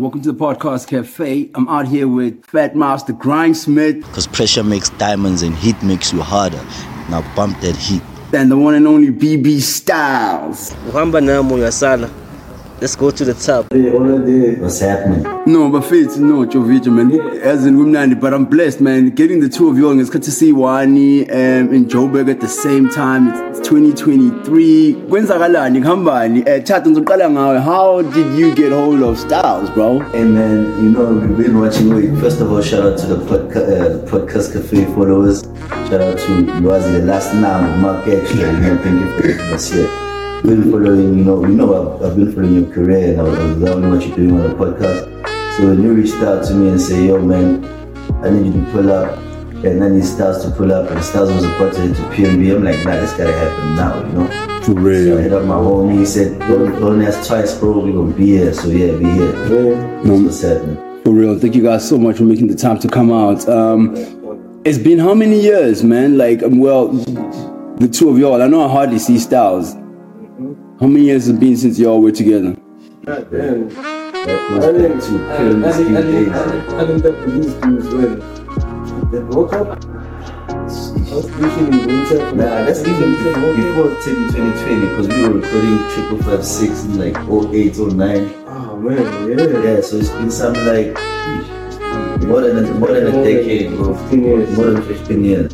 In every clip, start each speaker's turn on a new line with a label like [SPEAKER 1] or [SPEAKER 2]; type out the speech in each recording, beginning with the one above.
[SPEAKER 1] welcome to the podcast cafe. I'm out here with Fat Master Grindsmith
[SPEAKER 2] Because pressure makes diamonds and heat makes you harder. Now bump that heat.
[SPEAKER 1] and the one and only BB Stylez.
[SPEAKER 3] uhamba nami uyasala let's go to the top
[SPEAKER 2] What's happening?
[SPEAKER 1] No, but Fitz, no, Chovich, man. As in Gumnandi, but I'm blessed, man. Getting the two of you on. It's good to see Wani um, and Joburg at the same time. It's 2023. Kwenzakalani, khambani. Eh, chat ngizoqala ngawe. How did you get hold of Stylez, bro?
[SPEAKER 2] Hey man, you know we've been watching. Wait, first of all, shout out to the podca- uh, podcast cafe followers. Shout out to Lwazi, the last now, Mark actually. Thank you for having us here. Been following, you know, you know, I've, I've been following your career and I was loving what you're doing on the podcast. So when you reached out to me and say, yo man, I need you to pull up, and then he starts to pull up, and Stars was about to PMB. I'm like, nah, this gotta happen now, you know.
[SPEAKER 1] For real.
[SPEAKER 2] So I hit up my homie. He said, "Don't, don't ask twice, bro. We gonna be here." So yeah, be here. That's what's happening.
[SPEAKER 1] For real. Thank you guys so much for making the time to come out. Um, it's been how many years, man? Like, um, well, the two of y'all. I know I hardly see Stylez. How many years has it been since y'all were together?
[SPEAKER 4] God damn.
[SPEAKER 2] That was
[SPEAKER 4] I didn't,
[SPEAKER 2] to
[SPEAKER 4] I didn't, I didn't. Dudes they broke up.
[SPEAKER 2] Nah, that's even before, before 2020 because we were recording triple five six in like 08, 09.
[SPEAKER 4] Oh man, yeah.
[SPEAKER 2] Yeah, so it's been something like more than a, more than a decade, bro. More than 15 years.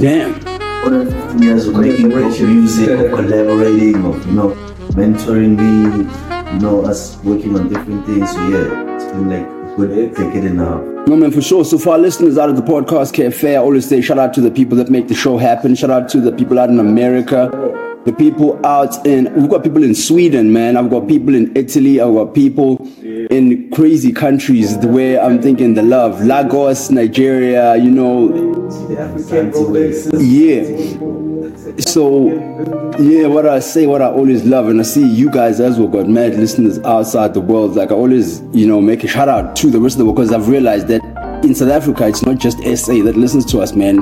[SPEAKER 1] Damn.
[SPEAKER 2] 15 years of making great music, of collaborating, of you know, mentoring me, you know, us working on different things. So yeah, it's been like a good decade and a half.
[SPEAKER 1] No, man, for sure. So, for our listeners out of the podcast cafe, I always say shout out to the people that make the show happen. Shout out to the people out in America, the people out in, we've got people in Sweden, man. I've got people in Italy. I've got people in crazy countries where I'm thinking the love. Lagos, Nigeria, you know, yeah. So, yeah, what I say, what I always love, and I see you guys as well got mad listeners outside the world. Like, I always, you know, make a shout out to the rest of the world because I've realized that in South Africa, it's not just SA that listens to us, man.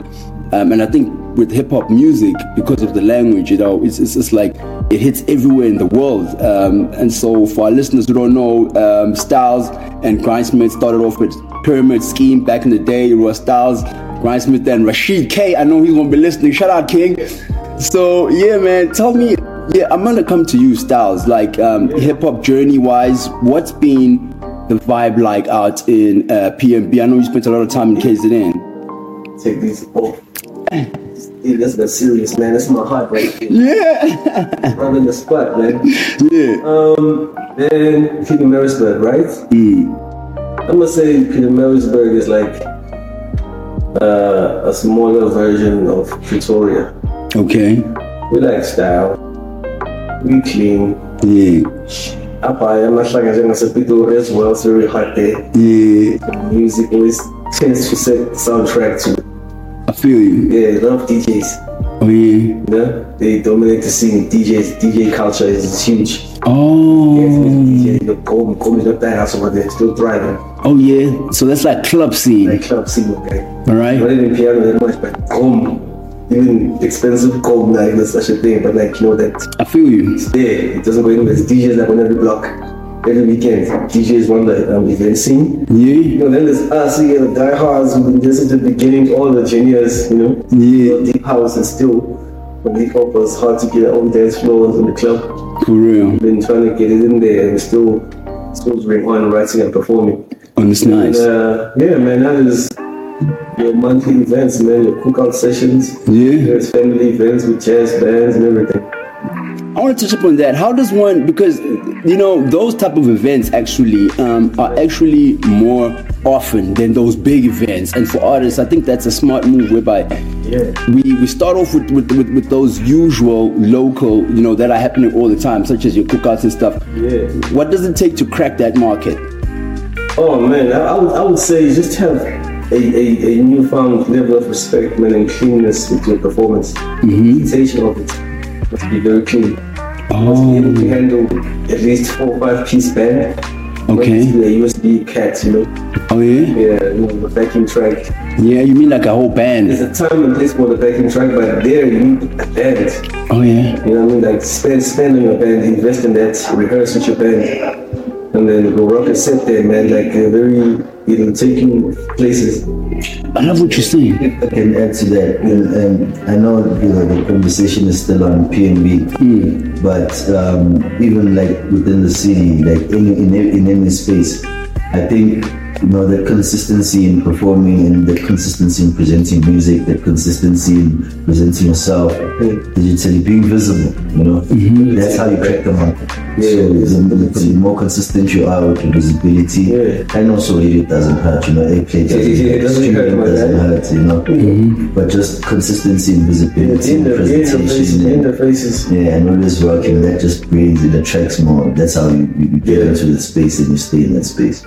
[SPEAKER 1] Um, and I think with hip hop music, because of the language, you know, it's, it's just like it hits everywhere in the world. Um, and so, for our listeners who don't know, um, Stylez and Grindsmith started off with Pyramid Skeem back in the day. It was Stylez, Grindsmith, and Rashid K. I know he's gonna be listening. Shout out, King. So, yeah, man, tell me, yeah, I'm gonna come to you, Stylez. Like, um, hip hop journey wise, what's been the vibe like out in uh, PMB? I know you spent a lot of time in KZN.
[SPEAKER 4] Take these off. Dude, that's the serious, man. That's my heart right here.
[SPEAKER 1] Yeah,
[SPEAKER 4] I'm in the spot, man.
[SPEAKER 1] yeah.
[SPEAKER 4] Um, then Pietermaritzburg, right? I'm gonna say Pietermaritzburg is like uh, a smaller version of Pretoria.
[SPEAKER 1] Okay.
[SPEAKER 4] We like style. We clean.
[SPEAKER 1] Yeah, I am
[SPEAKER 4] Apaya, amahlanga njengasepitori as well, it's very hot there.
[SPEAKER 1] yeah.
[SPEAKER 4] Music always tends to set soundtrack to
[SPEAKER 1] I feel you.
[SPEAKER 4] yeah, love DJs.
[SPEAKER 1] Oh, yeah.
[SPEAKER 4] You know? They dominate the scene. DJs, DJ culture is huge.
[SPEAKER 1] Oh,
[SPEAKER 4] DJ, the Gqom, Gqom is not that house over there, still thriving.
[SPEAKER 1] oh, yeah. So that's like club scene,
[SPEAKER 4] Like club scene, okay?
[SPEAKER 1] all right?
[SPEAKER 4] Not even piano that much, but Gqom, even expensive Gqom, like there's such a thing, but like you know that
[SPEAKER 1] I feel you.
[SPEAKER 4] there. It doesn't go anywhere. It's DJs like on every block, every weekend. DJs run the um, event scene.
[SPEAKER 1] Yeah,
[SPEAKER 4] You know, then there's us here, the diehards who've been just at the beginning, all the genius, you know,
[SPEAKER 1] Yeah.
[SPEAKER 4] deep house and still when hip hop was hard to get our own dance floors in the club.
[SPEAKER 1] for real.
[SPEAKER 4] Been trying to get it in there and still still bring on writing and performing.
[SPEAKER 1] That's nice.
[SPEAKER 4] And, uh, yeah, man, that is your monthly events, man, your cookout sessions.
[SPEAKER 1] Yeah.
[SPEAKER 4] There's family events with jazz bands and everything.
[SPEAKER 1] I want to touch upon that. How does one because you know those type of events actually um, are actually more often than those big events, and for artists, I think that's a smart move whereby
[SPEAKER 4] Yeah.
[SPEAKER 1] we, we start off with, with, with, with those usual local you know that are happening all the time, such as your cookouts and stuff.
[SPEAKER 4] Yeah.
[SPEAKER 1] What does it take to crack that market?
[SPEAKER 4] Oh man, I, I would I would say just have a, a, a newfound level of respect, man, and cleanness with your performance.
[SPEAKER 1] Mm-hmm.
[SPEAKER 4] Presentation of it must be very clean.
[SPEAKER 1] Oh,
[SPEAKER 4] able to oh. handle at least four or five piece band.
[SPEAKER 1] Okay.
[SPEAKER 4] A USB cat, you know.
[SPEAKER 1] oh yeah,
[SPEAKER 4] Yeah, you know, the backing track.
[SPEAKER 1] yeah. You mean like a whole band?
[SPEAKER 4] There's a time and place for the backing track, but there you need a band.
[SPEAKER 1] Oh yeah.
[SPEAKER 4] You know what I mean? Like spend spend on your band, invest in that, rehearse with your band. and then go rock and set there, man. Like a very, it'll take you places.
[SPEAKER 1] I love what you're saying.
[SPEAKER 2] I can add to that. And, and I know you know, the conversation is still on PMB, but um, even like within the city, like in, in, in any space, I think you know that consistency in performing and the consistency in presenting music, the consistency in presenting yourself digitally, being visible. You know, mm-hmm. that's how you crack the market. So the, more consistent you are with your visibility,
[SPEAKER 4] Yeah.
[SPEAKER 2] and also it doesn't hurt. You know, airplay doesn't,
[SPEAKER 4] Yeah, yeah, it doesn't hurt,
[SPEAKER 2] doesn't hurt. You know, mm-hmm. but just consistency and visibility
[SPEAKER 4] In
[SPEAKER 2] and
[SPEAKER 4] the, in the faces,
[SPEAKER 2] presentation.
[SPEAKER 4] in
[SPEAKER 2] and-
[SPEAKER 4] the faces.
[SPEAKER 2] yeah, and always working, that just brings it attracts more. That's how you, you get into the space and you stay in that space.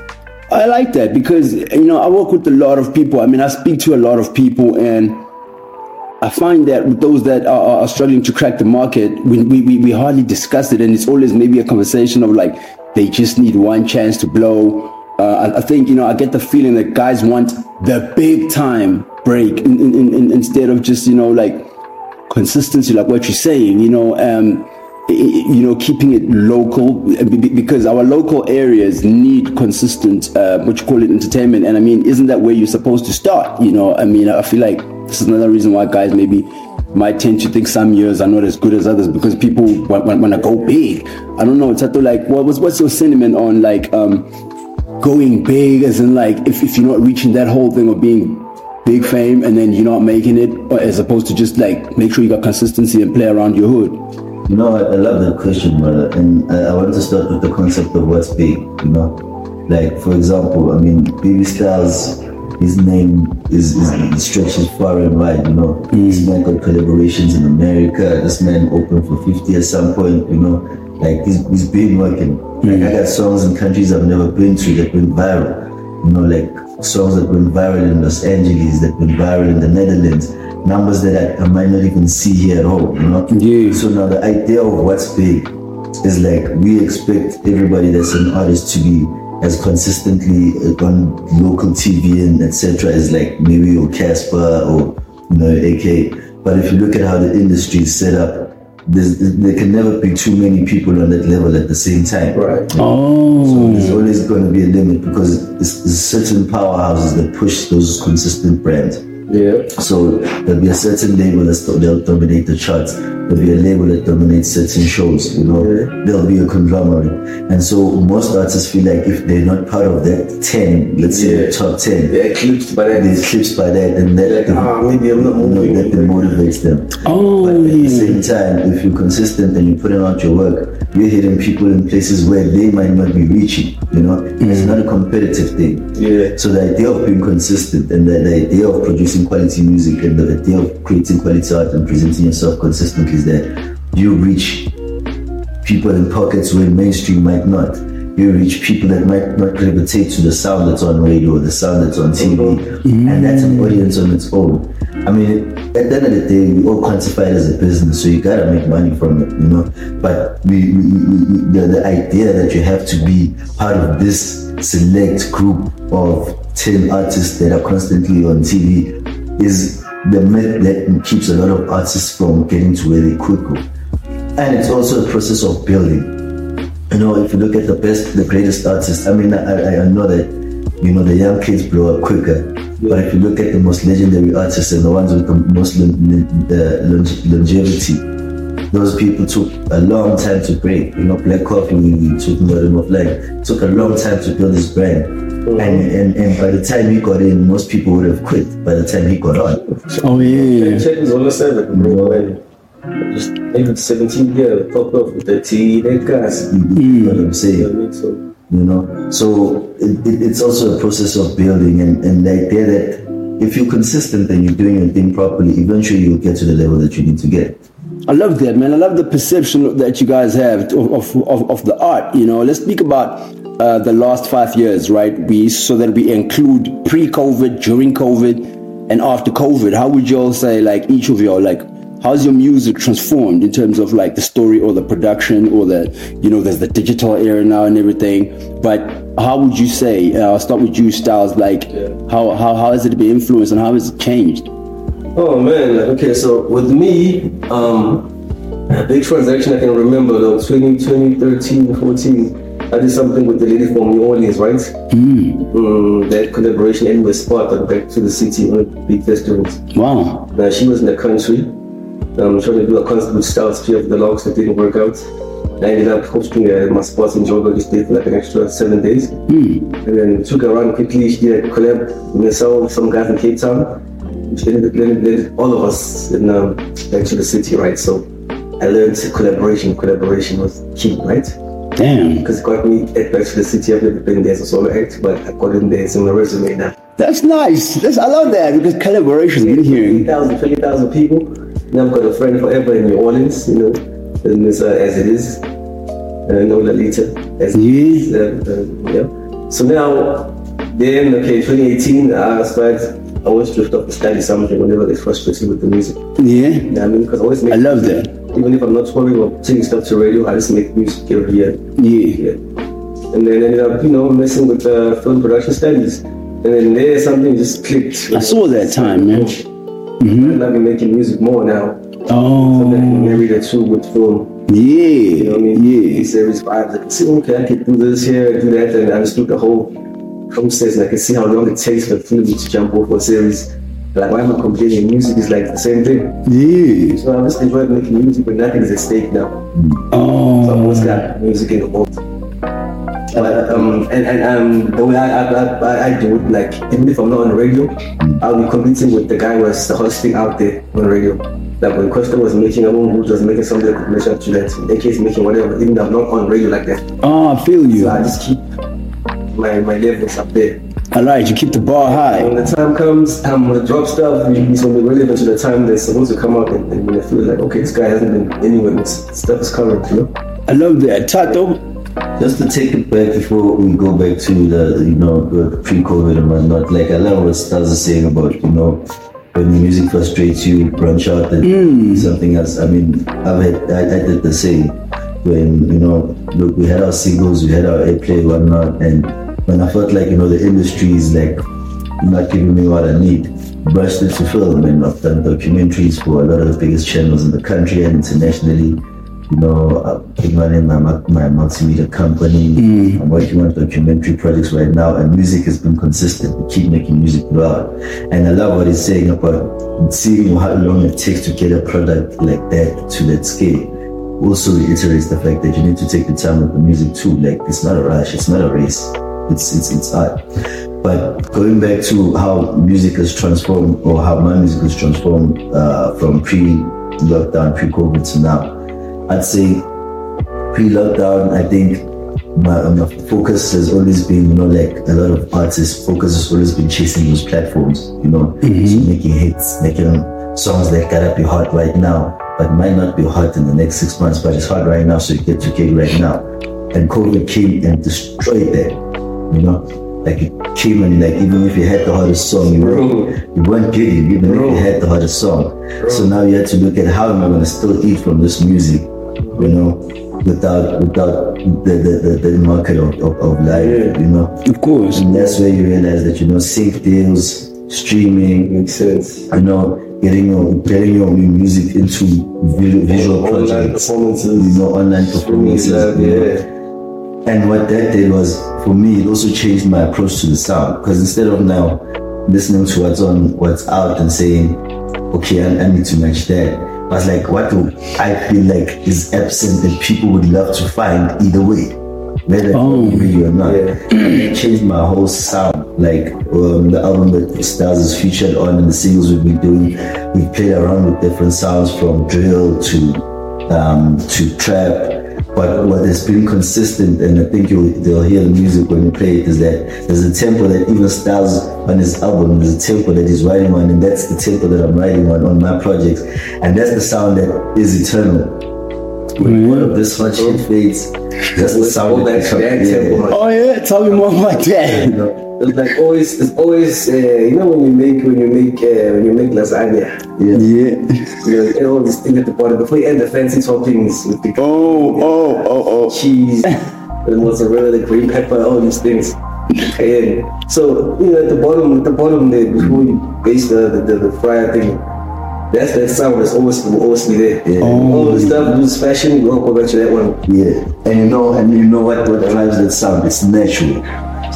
[SPEAKER 1] I like that because you know I work with a lot of people. I mean, I speak to a lot of people, and I find that with those that are, are struggling to crack the market, we, we, we, hardly discuss it, and it's always maybe a conversation of like they just need one chance to blow. Uh, I, I think you know I get the feeling that guys want the big time break in, in, in, in- instead of just you know like consistency, like what you're saying. You know. Um, you know, keeping it local be- be- because our local areas need consistent, uh, what you call it, entertainment. And I mean, isn't that where you're supposed to start? You know, I mean, I feel like this is another reason why guys maybe might tend to think some years are not as good as others because people want, want, want to go big. I don't know. It's like, what was what's your sentiment on like um, going big, as in like if, if you're not reaching that whole thing of being big fame and then you're not making it, as opposed to just like make sure you got consistency and play around your hood.
[SPEAKER 2] You know, I, I love that question, brother. And I, I want to start with the concept of what's big, you know? Like, for example, I mean, BB Stylez, his name is, is, stretches far and wide, you know? This man got collaborations in America. This man opened for 50 at some point, you know? Like, he's, he's been working. Like, I got songs in countries I've never been to that went viral. You know, like songs that went viral in Los Angeles, that went viral in the Netherlands, numbers that I, I might not even see here at home, you know?
[SPEAKER 1] Yeah.
[SPEAKER 2] So now the idea of what's big is like we expect everybody that's an artist to be as consistently on local TV and etc. as like maybe your Cassper or you know AK. But if you look at how the industry is set up, there can never be too many people on that level at the same time.
[SPEAKER 4] Right.
[SPEAKER 1] Oh.
[SPEAKER 2] So There's always going to be a limit because it's, there's certain powerhouses that push those consistent brands.
[SPEAKER 4] Yeah.
[SPEAKER 2] So there'll be a certain label that's they'll dominate the charts. There'll be a label that dominates certain shows. You know, there'll be a conglomerate, and so most artists feel like if they're not part of that ten, let's say the top ten,
[SPEAKER 4] They're eclipsed by that.
[SPEAKER 2] they're eclipsed by that, and that
[SPEAKER 4] Like, ah, maybe I'm not
[SPEAKER 2] you know,
[SPEAKER 4] moving.
[SPEAKER 2] that motivates them.
[SPEAKER 1] Oh,
[SPEAKER 2] But at the same time, if you're consistent and you're putting out your work, you're hitting people in places where they might not be reaching. You know, it's mm. not a competitive thing.
[SPEAKER 4] Yeah.
[SPEAKER 2] So the idea of being consistent and the, the idea of producing quality music and the idea of creating quality art and presenting yourself consistently is that you reach people in pockets where mainstream might not. You reach people that might not gravitate to the sound that's on radio the sound that's on TV. Mm. And that's an audience on its own. I mean, at the end of the day, we all quantify it as a business, so you gotta make money from it, you know. But we, we, we, the, the idea that you have to be part of this select group of 10 artists that are constantly on TV is the myth that keeps a lot of artists from getting to where they could go. And it's also a process of building. You know, if you look at the best, the greatest artists, I mean, I- I know that, you know, the young kids blow up quicker. But if you look at the most legendary artists and the ones with the most lon- lon- uh, longevity, those people took a long time to break. You know, Black Coffee, we we talking about him offline, took a long time to build his brand. Mm. And, and, and by the time he got in, most people would have quit by the time he got on.
[SPEAKER 1] Oh yeah.
[SPEAKER 4] Check was on the seven, bro. And just maybe 17 years, fuck off with the T, that guys.
[SPEAKER 2] You know what I'm saying?
[SPEAKER 4] I mean? So,
[SPEAKER 2] you know so it, it, it's also a process of building and, and the idea that if you're consistent and you're doing your thing properly eventually you'll get to the level that you need to get
[SPEAKER 1] I love that, man. I love the perception that you guys have of, of, of, the art. You know, let's speak about uh, the last five years, right? We so that we include pre-COVID, during COVID, and after COVID. How would you all say, like each of y'all, like how's your music transformed in terms of like the story or the production or the, you know, there's the digital era now and everything. But how would you say? Uh, I'll start with you, Stylez. Like, how how how has it been influenced and how has it changed?
[SPEAKER 4] Oh man, okay, so with me, um, a big transaction I can remember though, 20, 2013, 14, I did something with the lady from New Orleans, right? Mm, that collaboration anyway spot on Back to the City, the big festivals.
[SPEAKER 1] Wow.
[SPEAKER 4] Now she was in the country, um, trying to do a with Styles P of the LOX that didn't work out. I ended up hosting uh, my spots in Joburg stayed for like an extra seven days. And then took her around quickly. Did a collab with myself, some guys in Cape Town. She ended up blended, blended all of us in um, back to the city, right? So I learned collaboration. Collaboration was key, right?
[SPEAKER 1] Damn.
[SPEAKER 4] Because it got me at back to the city. I've never been there as a solo act, but I got in there. It's in my resume now.
[SPEAKER 1] That's nice. That's, I love that because collaboration. Been hearing.
[SPEAKER 4] 20,000, 20,000 people. Now I've got a friend forever in New Orleans, you know, and it's, uh, as it is. Uh, no later. As it is. Uh, yeah. So now, then, okay, 2018, I started, I always drift off to study something whenever I get frustrated with the music.
[SPEAKER 1] Yeah.
[SPEAKER 4] You know I mean? Because I always make
[SPEAKER 1] I love that.
[SPEAKER 4] Even if I'm not touring or taking stuff to radio, I just make music every year.
[SPEAKER 1] Yeah.
[SPEAKER 4] Yeah. And then ended up, you know, messing with uh, film production studies. And then there, something just clicked.
[SPEAKER 1] I saw that time, man.
[SPEAKER 4] And I've been making music more now.
[SPEAKER 1] Oh.
[SPEAKER 4] I'm making married that too with film.
[SPEAKER 1] Yeah.
[SPEAKER 4] You know what I mean?
[SPEAKER 1] Yeah.
[SPEAKER 4] These series vibes. I can see, okay, I can do this here, do that, and I just look the whole process and I can see how long it takes for the film to jump off a series. Like, why am I complaining? Music is like the same thing.
[SPEAKER 1] Yeah.
[SPEAKER 4] So I just enjoy making music, but nothing is at stake now. Oh. So I've always got music in the world. But, um, and, and um, the way I, I, I, I do it, like, even if I'm not on the radio, I'll be competing with the guy who was thing out there on the radio. Like when Kwesta was making a who was making something that could up to that. AK is making whatever, even though I'm not on radio like that.
[SPEAKER 1] Oh, I feel you.
[SPEAKER 4] So I just keep my, my levels up there.
[SPEAKER 1] All right, you keep the bar high.
[SPEAKER 4] When the time comes, I'm gonna drop stuff. It's gonna be relevant to the time that's supposed to come out, and, and when I feel like, okay, this guy hasn't been anywhere, this stuff is coming, you know.
[SPEAKER 1] I love that. Tato.
[SPEAKER 2] Just to take it back before we go back to the, you know, the pre-COVID and whatnot, like I love what Stars is saying about, you know, when the music frustrates you, branch out and do hmm. something else. I mean, I've had, I, I did the same. When, you know, look, we had our singles, we had our airplay, whatnot, and when I felt like, you know, the industry is like not giving me what I need, burst into film and I've done documentaries for a lot of the biggest channels in the country and internationally you know, I'm running my, my multimedia company. I'm working on documentary projects right now, and music has been consistent. We keep making music throughout. And I love what he's saying about seeing how long it takes to get a product like that to that scale. Also reiterates the fact that you need to take the time with the music too. Like it's not a rush, it's not a race. It's it's it's art. But going back to how music has transformed, or how my music has transformed uh, from pre-lockdown, pre-COVID to now, I'd say pre-lockdown, I think my, my focus has always been, you know, like a lot of artists, focus has always been chasing those platforms, you know, so making hits, making songs that gotta be hot right now, but might not be hot in the next six months, but it's hot right now, so you get to gig right now. And COVID came and destroyed that, you know. Like it came and like even if you had the hottest song, you weren't, you weren't gigging, even if you had the hottest song. So now you had to look at how am I gonna still eat from this music, you know, without without the the, the, the market of, of, of life, you know.
[SPEAKER 1] Of course.
[SPEAKER 2] And that's where you realize that you know sync deals, streaming,
[SPEAKER 4] Makes sense.
[SPEAKER 2] you know, getting your getting your music into visual, visual
[SPEAKER 4] Online
[SPEAKER 2] projects,
[SPEAKER 4] performances.
[SPEAKER 2] you know, online performances.
[SPEAKER 4] Love,
[SPEAKER 2] you know.
[SPEAKER 4] yeah.
[SPEAKER 2] And what that did was, for me, it also changed my approach to the sound. Because instead of now listening to what's on, what's out, and saying, okay, I, I need to match that, I was like, what do I feel like is absent that people would love to find either way, whether
[SPEAKER 1] Oh.
[SPEAKER 2] it's video or not.
[SPEAKER 4] Yeah.
[SPEAKER 2] it changed my whole sound. Like um, the album that Stars is featured on and the singles we've been doing, we've played around with different sounds from drill to um, to trap. But what has been consistent, and I think you'll, they'll hear the music when you play it, is that there's a tempo that even Stylez on his album, there's a tempo that he's writing on, and that's the tempo that I'm writing on on my projects. And that's the sound that is eternal. When one of this hot shit fades, that's the sound
[SPEAKER 4] All that
[SPEAKER 2] becomes-
[SPEAKER 4] that
[SPEAKER 2] yeah.
[SPEAKER 4] tempo.
[SPEAKER 1] Oh yeah, tell me more about
[SPEAKER 2] You
[SPEAKER 1] that.
[SPEAKER 2] Know,
[SPEAKER 4] It's like always, it's always, uh, you know, when you make when you make uh, when you make lasagna,
[SPEAKER 2] yeah.
[SPEAKER 1] Yeah.
[SPEAKER 4] you know, all these things at the bottom before you add the fancy toppings with the
[SPEAKER 1] Oh, oh, oh,
[SPEAKER 4] cheese, the mozzarella, the green pepper, all these things. And so you know, at the bottom, at the bottom there, before you base the the, the, the fryer thing, That's that sound that's always will always be there.
[SPEAKER 2] Yeah.
[SPEAKER 4] All the stuff, this fashion, we'll go back to that one.
[SPEAKER 2] Yeah, and you know, and you know what what drives that sound? It's natural.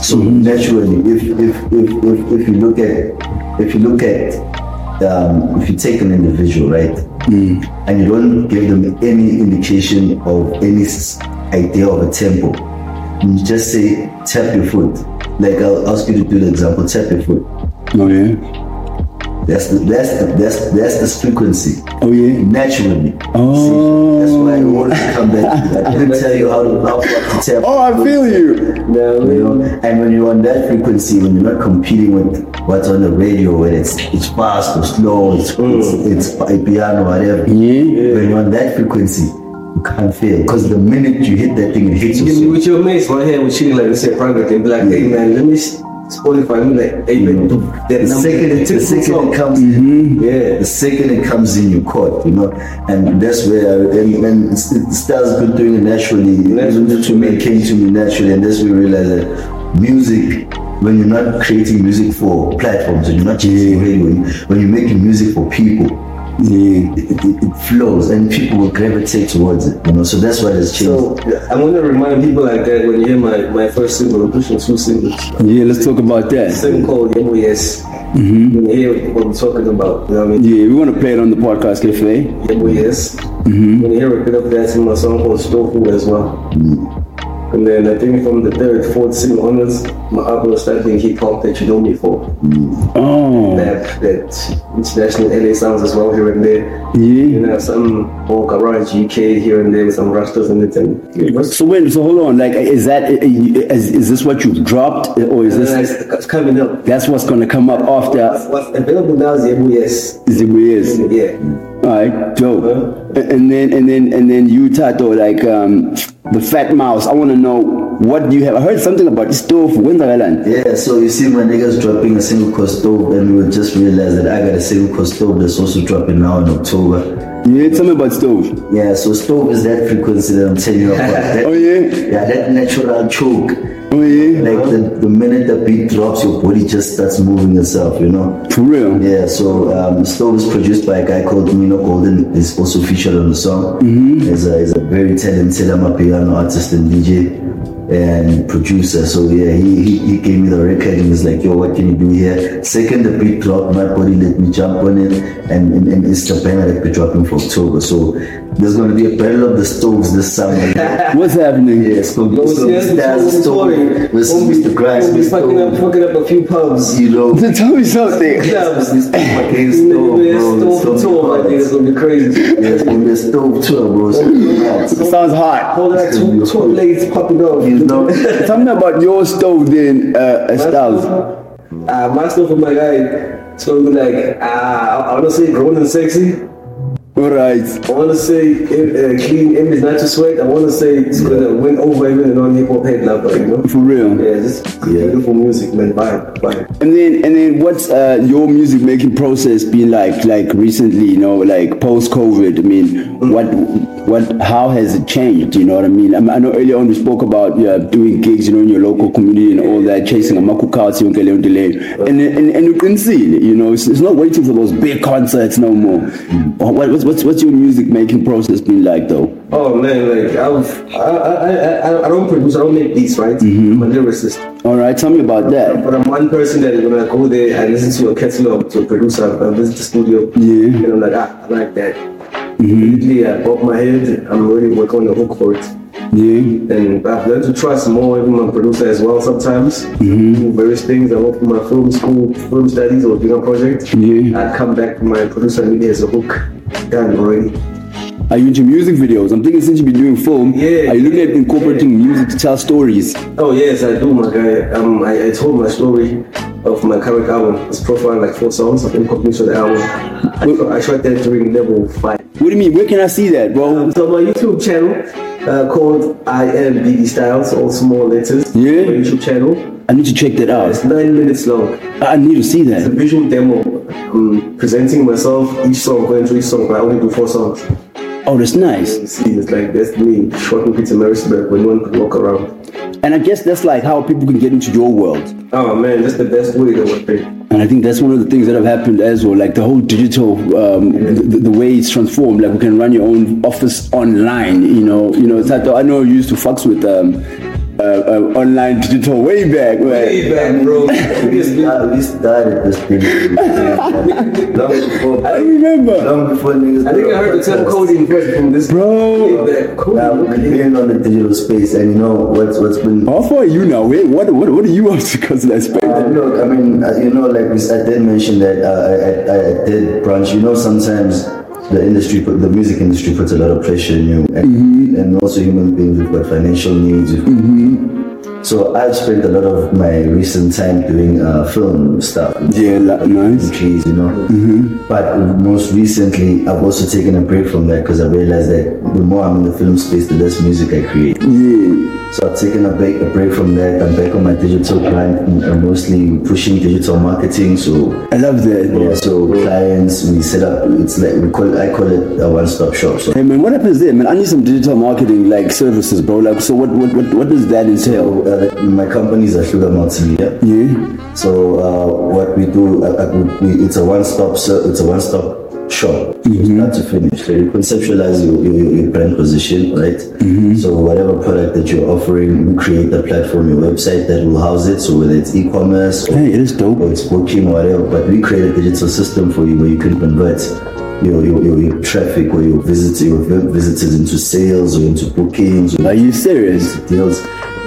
[SPEAKER 2] So naturally, if if, if if if you look at if you look at um, if you take an individual, right, and you don't give them any indication of any idea of a tempo, you just say tap your foot. Like I'll ask you to do the example, tap your foot.
[SPEAKER 1] Oh yeah.
[SPEAKER 2] That's the that's the that's that's the frequency.
[SPEAKER 1] Oh yeah.
[SPEAKER 2] Naturally.
[SPEAKER 1] Oh.
[SPEAKER 2] See, that's why I wanted to come back. to. I didn't tell you how to how to tap.
[SPEAKER 1] Oh, I feel you.
[SPEAKER 4] Now,
[SPEAKER 2] You know, and when you're on that frequency, when you're not competing with what's on the radio, when it's it's fast or slow, it's mm. it's, it's by piano, whatever.
[SPEAKER 1] Yeah.
[SPEAKER 2] When you're on that frequency, you can't fail because the minute you hit that thing, it hits
[SPEAKER 4] You with your mates right here, we're like we say private and be like, hey man, let me Spotify, me like, hey man, that
[SPEAKER 2] The
[SPEAKER 4] number.
[SPEAKER 2] second, it, the second it comes in, mm-hmm. yeah, the second it comes in, you caught, you know, and that's where, and, and it Stylez been doing it naturally.
[SPEAKER 4] Naturally.
[SPEAKER 2] to me, it came to me naturally, and that's where we realized that music, when you're not creating music for platforms, and you're not chasing when, when you're making music for people,
[SPEAKER 1] Yeah.
[SPEAKER 2] it, it, it flows, and people will gravitate towards it, you know. So that's what has changed.
[SPEAKER 4] So I want to remind people like that when you hear my, my first single, I'm pushing two singles.
[SPEAKER 1] Yeah, let's talk about that.
[SPEAKER 4] Second called Yes. When mm-hmm. you hear what we're talking about, you know what I mean?
[SPEAKER 1] Yeah, we want to play it on the podcast cafe.
[SPEAKER 4] Yes. Mm-hmm. When you hear a bit of that in my song called Stofu as well. Mm-hmm. And then I think from the third, fourth single onwards, my album was starting hip hop that you know me for.
[SPEAKER 1] Oh,
[SPEAKER 4] That, that international LA sounds as well here and there.
[SPEAKER 1] yeah.
[SPEAKER 4] You know, some more garage UK here and there with some rastas in it. And yeah,
[SPEAKER 1] So wait, so hold on. Like, is that is, is this what you've dropped, or is this
[SPEAKER 4] it's coming up.
[SPEAKER 1] that's what's gonna come up after
[SPEAKER 4] What's available now is Yemo Yes.
[SPEAKER 1] Zimbabwe's?
[SPEAKER 4] Yeah. Mm.
[SPEAKER 1] All right, dope. And then and then and then you, Tato, like um, the Fat Mouse. I want to know what do you have. I heard something about stove. When's that land?
[SPEAKER 2] Yeah, so you see my niggas dropping a single core stove and we just realized that I got a single core stove that's also dropping now in October.
[SPEAKER 1] Yeah, tell me about stove.
[SPEAKER 2] Yeah, so stove is that frequency that I'm telling you about. That,
[SPEAKER 1] Oh yeah,
[SPEAKER 2] Yeah, that natural choke.
[SPEAKER 1] Oh yeah,
[SPEAKER 2] Like the, the minute the beat drops, your body just starts moving itself, you know?
[SPEAKER 1] for real.
[SPEAKER 2] Yeah, so um, Stove is produced by a guy called Mino Golden. He's also featured on the song. He's, a, he's a very talented piano artist and DJ and producer. So yeah, he, he, he gave me the record and he's like, yo, what can you do here? Second the beat dropped, my body let me jump on it and, and, and it's the banger that we're dropping for October. So there's going to be a battle of the stoves this summer.
[SPEAKER 1] What's happening?
[SPEAKER 2] Yeah, it's going to be so
[SPEAKER 4] years
[SPEAKER 2] Stove
[SPEAKER 4] we
[SPEAKER 2] versus
[SPEAKER 4] told
[SPEAKER 2] Mr. Grimes.
[SPEAKER 4] We'll be fucking up, fucking up a few pubs.
[SPEAKER 2] You know,
[SPEAKER 1] Tell me something.
[SPEAKER 4] Clubs.
[SPEAKER 2] this fucking stove, bro.
[SPEAKER 4] stove tour, I
[SPEAKER 2] gonna be
[SPEAKER 4] think it's gonna be crazy.
[SPEAKER 2] Yeah, it's gonna be a stove tour, bro. It's gonna be nuts.
[SPEAKER 1] Sounds hot.
[SPEAKER 4] All that two, two blades popping off.
[SPEAKER 2] You know,
[SPEAKER 1] Tell me about your stove then, uh, Stylez.
[SPEAKER 4] Uh, my stuff with my guy, be like, uh, I wanna say grown and sexy.
[SPEAKER 1] All right.
[SPEAKER 4] I wanna say uh, clean image, not to sweat. I wanna say it's gonna win over even a non-hip hop head lover, you know?
[SPEAKER 1] For real.
[SPEAKER 4] Yeah, just beautiful music, man. Vibe, vibe.
[SPEAKER 1] And then and then what's uh, your music making process been like like recently, you know, like post COVID? I mean, what what how has it changed? You know what I mean? I, mean, I know earlier on we spoke about yeah, doing gigs, you know, in your local community and all that, chasing a makukatsi and and and and and you can see, you know, it's, it's not waiting for those big concerts no more. What, what's what's what's your music making process been like though?
[SPEAKER 4] Oh man, like I've, I, I, I, I don't produce, I don't make beats, right? I'm a lyricist.
[SPEAKER 1] All right, tell me about that.
[SPEAKER 4] But I'm one person that when I go there, I listen to a catalog to a producer, I visit the studio,
[SPEAKER 1] Yeah.
[SPEAKER 4] and I'm like, ah, I like that. Immediately I pop my head, I'm really working on the hook for it.
[SPEAKER 1] Yeah.
[SPEAKER 4] And I've learned to trust more even my producer as well sometimes. Do various things. I work for my film school, film studies or doing a project.
[SPEAKER 1] Yeah.
[SPEAKER 4] I come back to my producer he has a hook done already.
[SPEAKER 1] Are you into music videos? I'm thinking since you've been doing film,
[SPEAKER 4] Yeah,
[SPEAKER 1] are you looking at
[SPEAKER 4] yeah,
[SPEAKER 1] incorporating music to tell stories?
[SPEAKER 4] Oh yes, I do, my guy. Um, I, I told my story of my current album. It's profile like four songs of incompletion of the album. I, I shot that during level five.
[SPEAKER 1] What do you mean? Where can I see that, bro?
[SPEAKER 4] So my YouTube channel uh, called I am BB Stylez, all small letters.
[SPEAKER 1] Yeah.
[SPEAKER 4] My YouTube channel.
[SPEAKER 1] I need to check that out.
[SPEAKER 4] It's nine minutes long.
[SPEAKER 1] I need to see that.
[SPEAKER 4] A visual demo. Um, presenting myself, each song, going through each song, but I only do four songs.
[SPEAKER 1] Oh, that's nice.
[SPEAKER 4] See, it's like that's me, short with Pietermaritzburg when no one could walk around.
[SPEAKER 1] And I guess that's like how people can get into your world.
[SPEAKER 4] Oh man, that's the best way to work.
[SPEAKER 1] And I think that's one of the things that have happened as well. Like the whole digital, um, the, the way it's transformed. Like we can run your own office online. You know, you know. It's like I know you used to fucks with um, uh, uh, online digital way back. Right?
[SPEAKER 4] Hey, back, bro.
[SPEAKER 2] We started, we started this thing long before.
[SPEAKER 1] I remember,
[SPEAKER 2] Long before niggas.
[SPEAKER 4] I think I heard the term coding first from this
[SPEAKER 1] bro.
[SPEAKER 2] Now we've been on the digital space, and you know what's what's been.
[SPEAKER 1] How far are you now? Wait, what what what are you up to? Because that space.
[SPEAKER 2] Uh, look, I mean, uh, you know, like we, I did mention that uh, I, I, I did branch. You know, sometimes the industry, put, the music industry, puts a lot of pressure on you, and, and also human beings. We've got financial needs. we've- So I've spent a lot of my recent time doing uh, film stuff.
[SPEAKER 1] Yeah, la- nice.
[SPEAKER 2] Trees, you know. But most recently, I've also taken a break from that because I realized that the more I'm in the film space, the less music I create.
[SPEAKER 1] Yeah.
[SPEAKER 2] So I've taken a break, a break from that. I'm back on my digital I'm mostly pushing digital marketing. So
[SPEAKER 1] I love that.
[SPEAKER 2] yeah, so clients we set up. It's like we call I call it a one-stop shop. So
[SPEAKER 1] Hey man, what happens there, man? I need some digital marketing like services, bro. Like, so what what what, what does that entail?
[SPEAKER 2] Uh, my company is a Sugar Multimedia.
[SPEAKER 1] Yeah.
[SPEAKER 2] So uh, what we do, uh, uh, we, it's a one-stop. It's a one-stop shop, from start to finish. So you conceptualize your, your, your brand position, right? Mm-hmm. So whatever product that you're offering, we create a platform, your website that will house it. So whether it's e-commerce or,
[SPEAKER 1] Hey, it is dope.
[SPEAKER 2] or it's booking or whatever, but we create a digital system for you where you can convert. Your, your, your, your traffic or your visitors, your visitors into sales or into bookings or
[SPEAKER 1] Are you serious?
[SPEAKER 2] deals.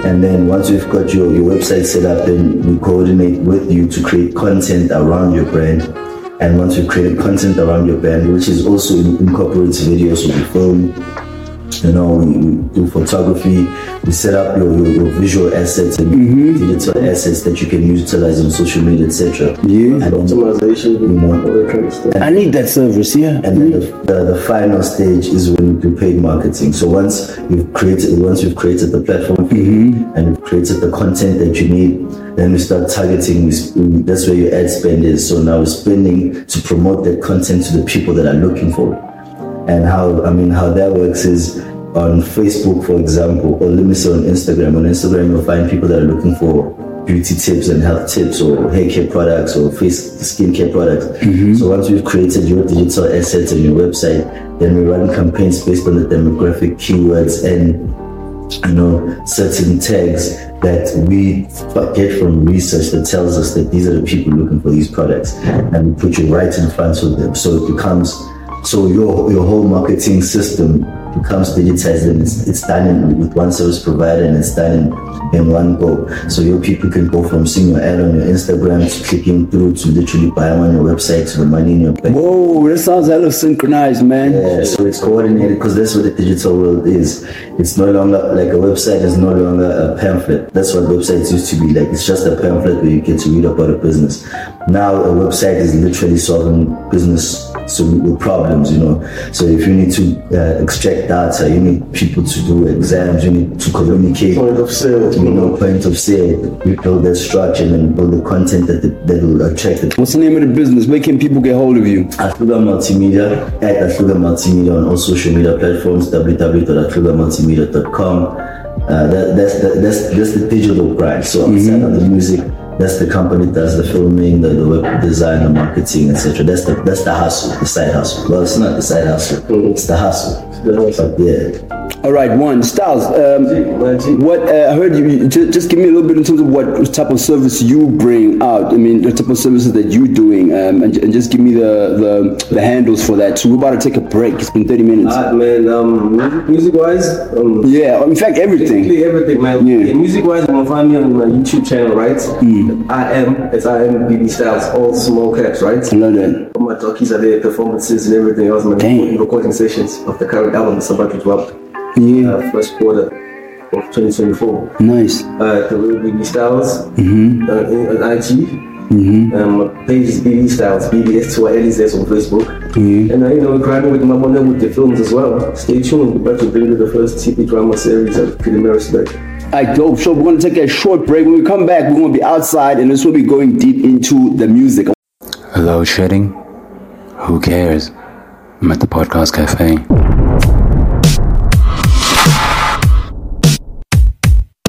[SPEAKER 2] And then once we've got your, your website set up, then we coordinate with you to create content around your brand. And once we've created content around your brand, which is also incorporates videos, we film, you know, we, we do photography, we set up your, your, your visual assets and mm-hmm. digital assets that you can utilize on social media, etc.
[SPEAKER 1] Yeah.
[SPEAKER 2] And then,
[SPEAKER 4] Optimization,
[SPEAKER 2] you know,
[SPEAKER 4] all that kind of stuff.
[SPEAKER 1] I need that service, yeah.
[SPEAKER 2] and then the, the, the final stage is when we do paid marketing. So once you've created once you've created the platform for you mm-hmm. and you've created the content that you need, then we start targeting. We, we- that's where your ad spend is. So now we're spending to promote that content to the people that are looking for. it. And how I mean how that works is on Facebook, for example, or let me say on Instagram. On Instagram, you'll find people that are looking for beauty tips and health tips, or hair care products, or face skincare products. Mm-hmm. So once we've created your digital assets and your website, then we run campaigns based on the demographic keywords and you know certain tags that we get from research that tells us that these are the people looking for these products, and we put you right in front of them. So it becomes so your your whole marketing system becomes digitized and it's, it's done in, with one service provider and it's done in, in one go. So your people can go from seeing your ad on your Instagram to clicking through to literally buying on your website to the money in your bank.
[SPEAKER 1] Whoa, that sounds hella synchronized, man.
[SPEAKER 2] Yeah, so it's coordinated because that's what the digital world is. It's no longer like a website is no longer a pamphlet. That's what websites used to be like. It's just a pamphlet where you get to read about a business. Now a website is literally solving business so problems, you know. So if you need to uh, extract data, you need people to do exams, you need to communicate.
[SPEAKER 4] Point of sale.
[SPEAKER 2] You know, point of sale. We build that structure and build the content that that will attract the
[SPEAKER 1] What's the name of the business? Where can people get hold of you?
[SPEAKER 2] Atluga Multimedia at Atluga Multimedia on all social media platforms www.atlugamultimedia.com. Uh, that, that's, the, that's, that's the digital brand. So outside of the music, that's the company that does the filming, the, the web design, the marketing, etc. That's the that's the hustle, the side hustle. Well, it's not the side hustle, mm-hmm. it's the hustle. But yeah,
[SPEAKER 1] All right, one Stylez. Um, what uh, I heard you, just, just give me a little bit in terms of what type of service you bring out. I mean, the type of services that you're doing, um, and, and just give me the, the the handles for that. So we're about to take a break. It's been 30 minutes.
[SPEAKER 4] Alright, man. Um, music wise, um,
[SPEAKER 1] yeah, in fact, everything.
[SPEAKER 4] everything, man.
[SPEAKER 1] Yeah.
[SPEAKER 4] music wise, you can find me on my YouTube channel, right? I am, it's I am BB Stylez, all small caps, right?
[SPEAKER 1] I love that.
[SPEAKER 4] All my talkies are there, performances and everything else, man.
[SPEAKER 1] Damn.
[SPEAKER 4] Recording sessions of the current album that's about to drop.
[SPEAKER 1] Yeah,
[SPEAKER 4] Uh, first quarter of 2024.
[SPEAKER 1] nice.
[SPEAKER 4] Uh, the real BB Stylez uh, in- on IG. Um, page is BB Stylez, BBS to Elias on Facebook. Mhm. And uh, you know, we're grinding with my one with the films as well. Stay tuned. We're about to bring you the first TV drama series of Pietermaritzburg.
[SPEAKER 1] All right, dope. So we're going to take a short break. When we come back, we're going to be outside, and this will be going deep into the music.
[SPEAKER 5] Hello, shedding? Who cares? I'm at the Podcast Cafe.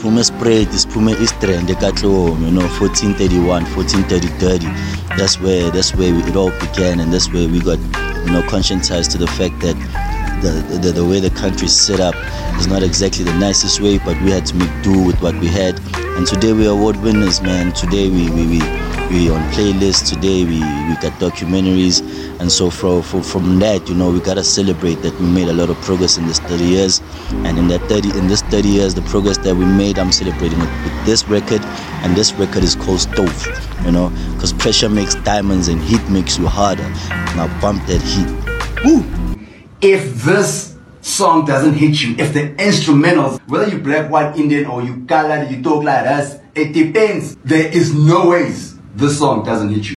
[SPEAKER 2] Siphume spread siphume eastrand ekatlom you know 1431 1430 that's where that's where it all began and that's where we got you know conscientized to the fact that the, the, the way the country is set up is not exactly the nicest way but we had to make do with what we had. And today we are award winners man. Today we we, we we on playlists. Today we we got documentaries. And so from from, that you know we gotta celebrate that we made a lot of progress in this 30 years. And in that 30 in this 30 years the progress that we made i'm celebrating it with this record. And this record is called stove you know because pressure makes diamonds and heat makes you harder. Now bump that heat.
[SPEAKER 1] Woo! If this song doesn't hit you, if the instrumentals, whether you black, white, Indian, or you colored, you talk like us, it depends. There is no ways this song doesn't hit you.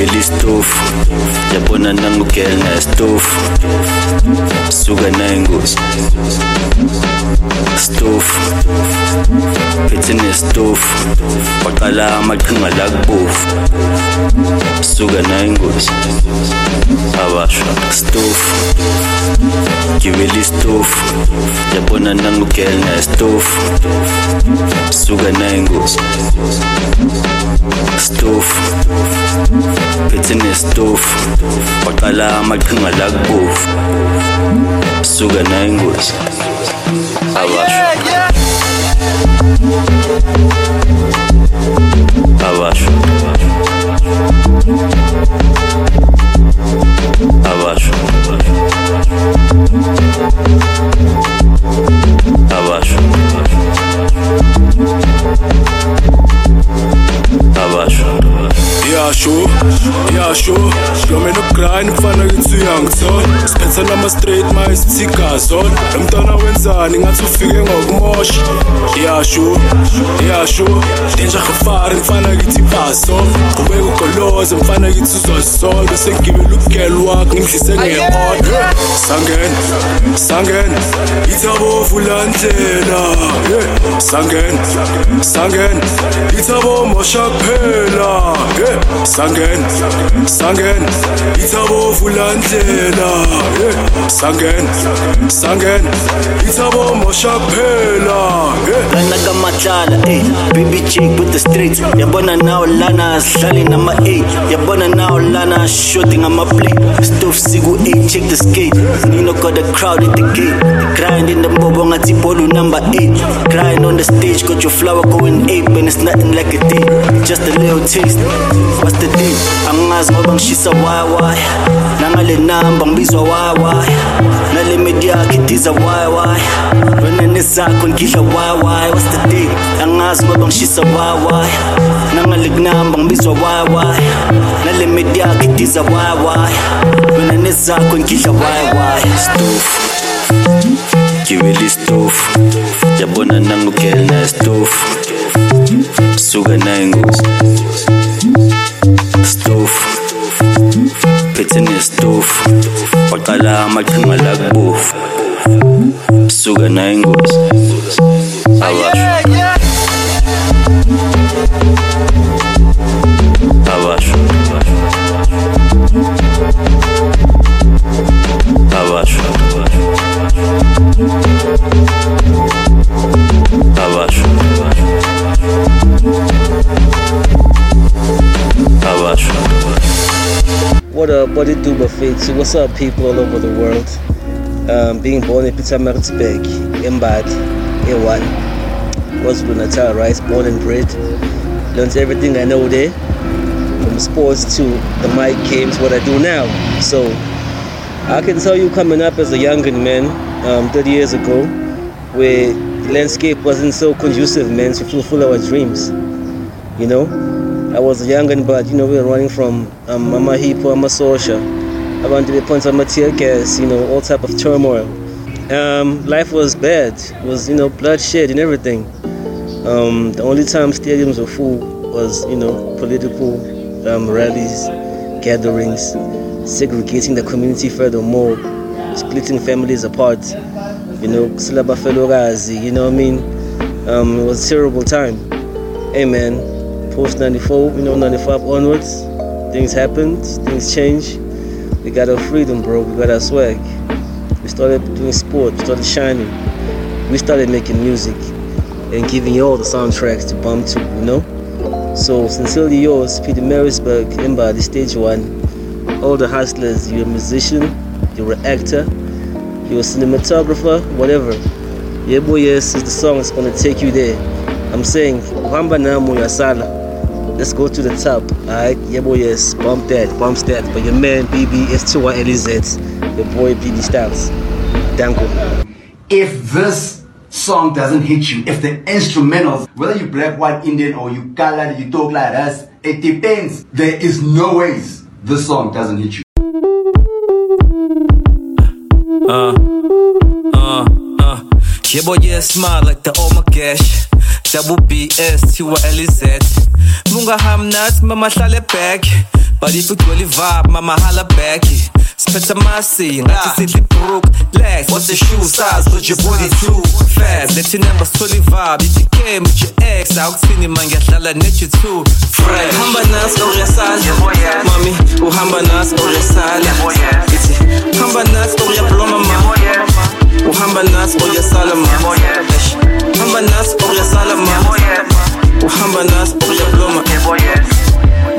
[SPEAKER 2] Gibela istofu yabona nangugel nastofu suka nayingozi stofu phethe nestofu waqala amaqhinga la kubofu suka nayingozi abasha stofu gibela istofu yabona nangugel nastofu suka nayingozi stofu phethe nesitofu waqala amaqhinga la kubofu suka nayo ingozi abasho. Abasho.
[SPEAKER 6] Yeah, sure Yomena ukugrind mfana kithi uyangithola Siphethe nama straight my sikazona Emntwana wenzani ngathi ufike ngokumosha. Yeah, sure, yeah, sure. Danger gefari mfana kithi paso Qhubeka ugoloze mfana kithi Bese ngibela ugel wakho ngimdlise nge-order Sangena, sangena. Ithi abovula ndlela. Yeah. Sangena, sangena. Ithi abomosha kuphela. Yeah. Sangena, sangena. Ithi abovula ndlela yeah. Sangena, sangena Ithi abomosha kuphela yeah.
[SPEAKER 2] lana kamatlala ey eh. baby chick with the streets. Yabona nawo lana asidlali nama a eh. yabona nawo lana ashoti ngama-play stof siku 8 check the skate. Nino got a crowd at the gate. The ngathi number 8 grind on the stage got your flower going ape and it's nothing like a day just a little taste what's the deal? Angazi ngoba ngishisa wayawaya nangale namba ngibizwa wayawaya nale media yakhe idiza wayawaya wena nezakho ngidla wayawaya what's the deal? Angazi ngoba ngishisa wayawaya nangale kunamba ngibizwa wayawaya nale media yakhe idiza wayawaya wena nezakho ngidla wayawaya stofu gibela istofu yabona nangugel nastofu suka nayingozi stofu phethe nestofu waqala amaqhinga la kubofu suka nayingozi abasha abasha
[SPEAKER 4] What it do, Bafetsu? What's up, people all over the world? Um, being born in Pietermaritzburg, Embad, A1, was Natal, right? Born and bred. Learned everything I know there, from sports to the mic games, what I do now. So, I can tell you coming up as a younger man, um, 30 years ago, where the landscape wasn't so conducive, man, to fulfill our dreams. You know, I was young and but you know we were running from um, Mama Hippo, Mama Sosha, to the point of tear gas, you know, all type of turmoil. Um, life was bad. It was you know bloodshed and everything. Um, the only time stadiums were full was you know political um, rallies, gatherings, segregating the community furthermore, splitting families apart. You know, you know what I mean? Um, it was a terrible time. Man, post 94, you know, 95 onwards, things happened, things changed. We got our freedom, bro. We got our swag. We started doing sport, we started shining. We started making music and giving you all the soundtracks to bump to, you know? So, sincerely yours, Pietermaritzburg, the Stage 1. All the hustlers, you're a musician, you're an actor, you're a cinematographer, whatever. Yeah, boy, yes, is the song that's gonna take you there. I'm saying, Uhamba Namu Yasala. Let's go to the top, alright? Yeah, boy, yes, bump that, bump that. But your man, BB, S2Y LZ, your boy, BB Stylez. Danko.
[SPEAKER 1] if this song doesn't hit you, if the instrumentals, whether you black, white, Indian, or you colored, you talk like us, it depends. There is no ways this song doesn't hit you.
[SPEAKER 7] Yebo yeah smile like the Oma Cash Double B S T Y L E Z Munga hamnat mama hlale back. But if ugcwele vibe mama hala back. Spetha masi ngathi sidli brook Legs. What's the shoe size? But your body too fast? Lethi number sithole vibe ithi came with your ex Awukuthini man ngiyahlala net you too Fresh. Hamba nasi uyasala Mami uhamba nasi uyasala Ithi hamba nasi uyabloma mama uhamba nasi uyasala ma. Hamba nasi uyasala ma uhamba nasi uyabloma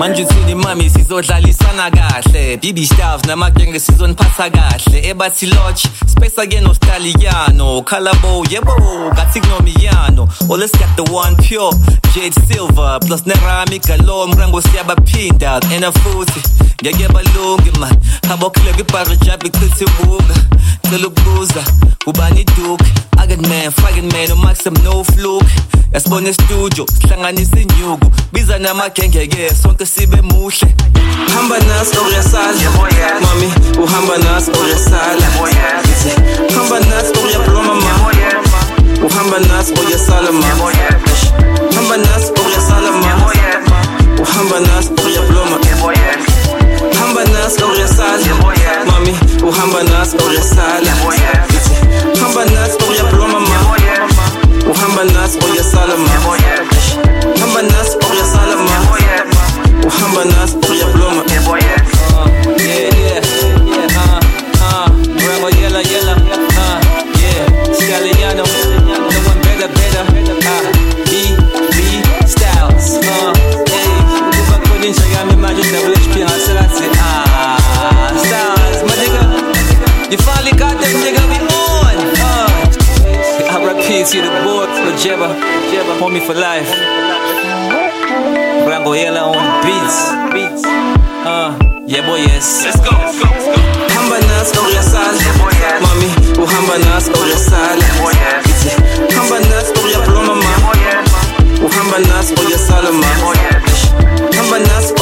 [SPEAKER 7] manje uthini mami? Sizodlalisana kahle. Bibi staff namagenge sizoniphatha kahle. Ebathi lodge space again nostaliyano colorbo yebo ngathi kunomiyano. Always got the one pure. Jade silver plus nerami galo mrango siyabaphinda ena futhi ngeke balungi man abokhle kwibhari jabi chithi buka cela ukubuza ubani duke? Agad man, fragging man, umaxim no fluke. Yasibona estudio sihlanganisa inyuku. Biza namagenge-ke sonke sibe muhle. Hamba nasi uyasala. Mami uhamba nasi uyasala. Hamba nasi uyabloma ma. Uhamba nasi uyasala ma. Hamba nasi uyasala ma. Uhamba nasi uyabloma. Hamba nasi uyasala. Mami uhamba nasi uyasala. Hamba nasi uyabloma ma. Uhamba nasi uyasala ma. Hamba nasi uhamba nasi uyabloma Uh, yeah, yeah, yeah, uh, uh, Bravo, yella, yella, uh, yeah, Scaliano, no one better, better, uh, B, B, Stylez, uh, hey, kuba koninja yami manje double HP ngaselati, ah, Stylez, my nigga, you finally got that nigga, we on, uh, I repeat to the board, Jebba, Jebba, homie for life. Go Yella on beats. Beats. Uh, yeah boy yes. Let's go. Let's go. Let's go. Hamba nas oh, oryasal. Yeah, Mami, uhamba nas oryasal. Yeah, Ithi, hamba nas oh, oryaploma ma. Yeah, uhamba nas oryasalama. Hamba nas oh,